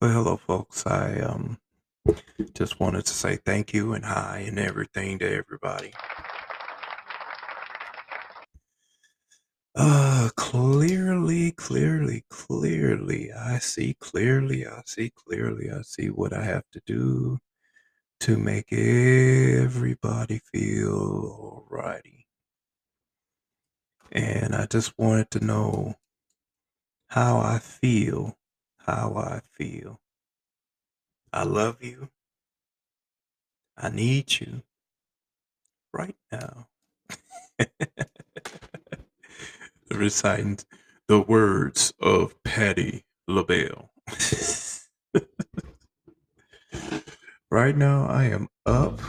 Well, hello, folks. I um just wanted to say thank you and hi and everything to everybody. Uh, clearly, clearly, clearly, I see clearly, I see clearly, I see what I have to do to make everybody feel alrighty. And I just wanted to know how I feel, how I feel. I love you. I need you right now. Reciting the words of Patti LaBelle. right now, I am up,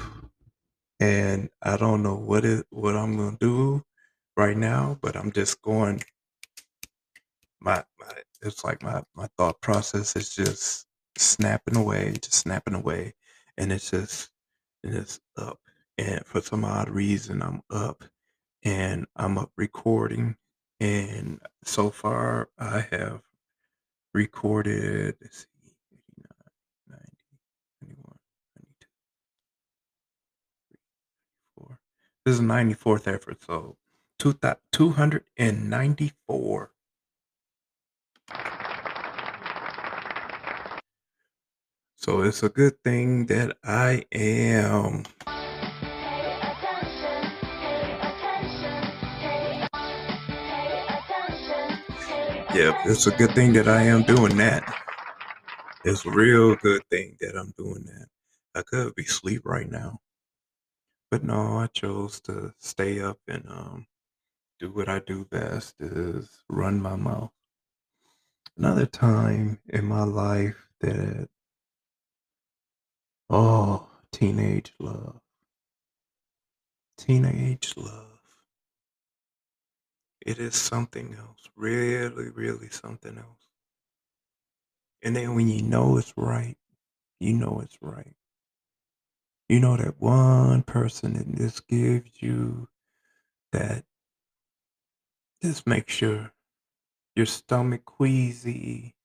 and I don't know what it what I'm gonna do right now, but I'm just going. My, my it's like my my thought process is just snapping away, just snapping away, and it's just and it's up. And for some odd reason, I'm up, and I'm up recording. And so far, I have recorded. Let's see, 89, 90, 91, 92, 94. This is the 94th effort, so two, 294. So it's a good thing that I am. Yeah, it's a good thing that I am doing that. It's a real good thing that I'm doing that. I could be asleep right now. But no, I chose to stay up and um, do what I do best is run my mouth. Another time in my life that oh, teenage love. Teenage love. It is something else. Really, really something else. And then when you know it's right, you know it's right. You know that one person that this gives you that just makes your your stomach queasy.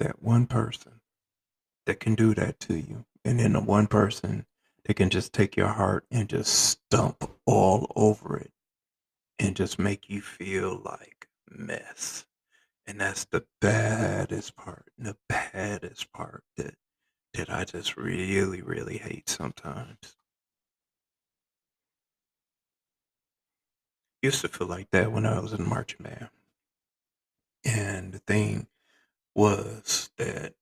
That one person that can do that to you. And then the one person that can just take your heart and just stump all over it and just make you feel like mess. And that's the baddest part, the baddest part that that I just really, really hate sometimes. Used to feel like that when I was in marching band. And the thing was that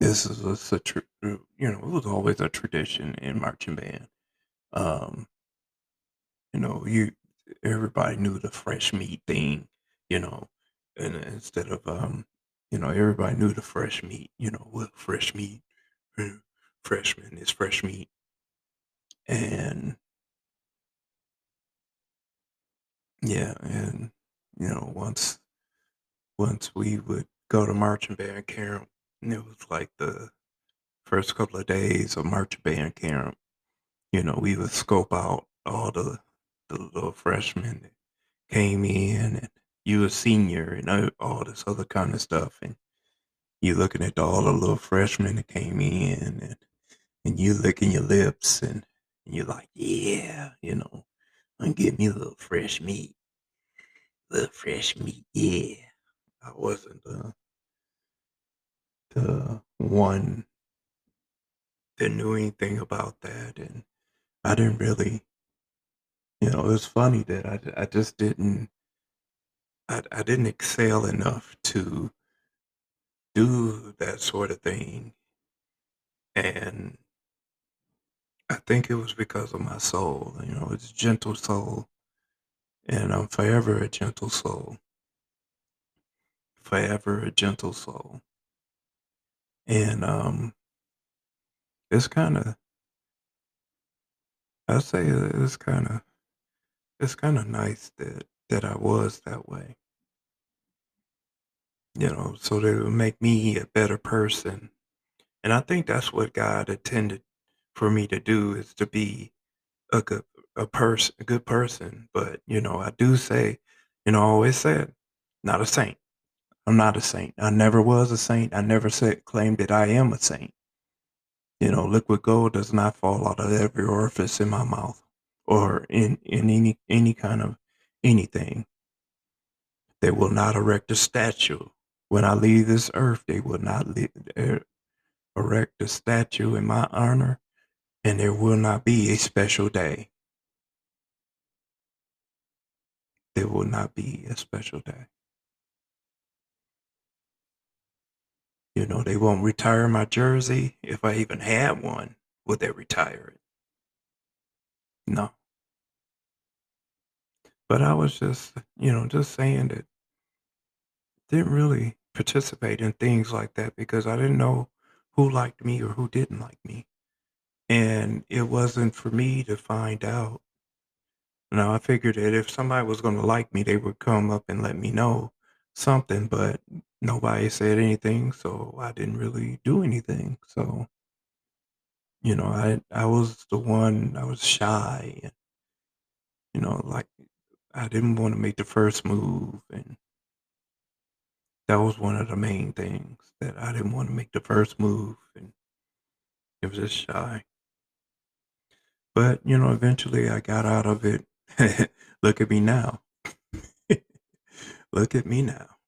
this is a, a you know, it was always a tradition in marching band. Um, you know, you everybody knew the fresh meat thing, you know, and instead of um, you know, everybody knew the fresh meat, you know, well, fresh meat, freshman is fresh meat, and yeah, and you know, once once we would go to marching band camp, and it was like the first couple of days of marching band camp, you know, we would scope out all the the little freshmen that came in and you a senior and uh, all this other kind of stuff and you looking at all the little freshmen that came in and and you licking your lips and, and you're like, yeah, you know, give me a little fresh meat. Little fresh meat, yeah. I wasn't the the one that knew anything about that and I didn't really you know, it was funny that I, I just didn't I, I didn't excel enough to do that sort of thing. And I think it was because of my soul. You know, it's a gentle soul. And I'm forever a gentle soul. Forever a gentle soul. And um it's kinda I say it's kinda it's kinda nice that that I was that way. You know, so that it would make me a better person. And I think that's what God intended for me to do is to be a good a person a good person. But, you know, I do say, you know, I always said, not a saint. I'm not a saint. I never was a saint. I never said claimed that I am a saint. You know, liquid gold does not fall out of every orifice in my mouth or in, in any any kind of anything. They will not erect a statue. When I leave this earth, they will not er, erect a statue in my honor, and there will not be a special day. There will not be a special day. You know, they won't retire my jersey. If I even had one, would they retire it? No. But I was just, you know, just saying that didn't really participate in things like that because I didn't know who liked me or who didn't like me. And it wasn't for me to find out. Now I figured that if somebody was going to like me, they would come up and let me know something, but nobody said anything, so I didn't really do anything. So, you know, I I was the one I was shy and you know, like I didn't want to make the first move and that was one of the main things that I didn't want to make the first move and it was just shy. But, you know, eventually I got out of it. Look at me now. Look at me now.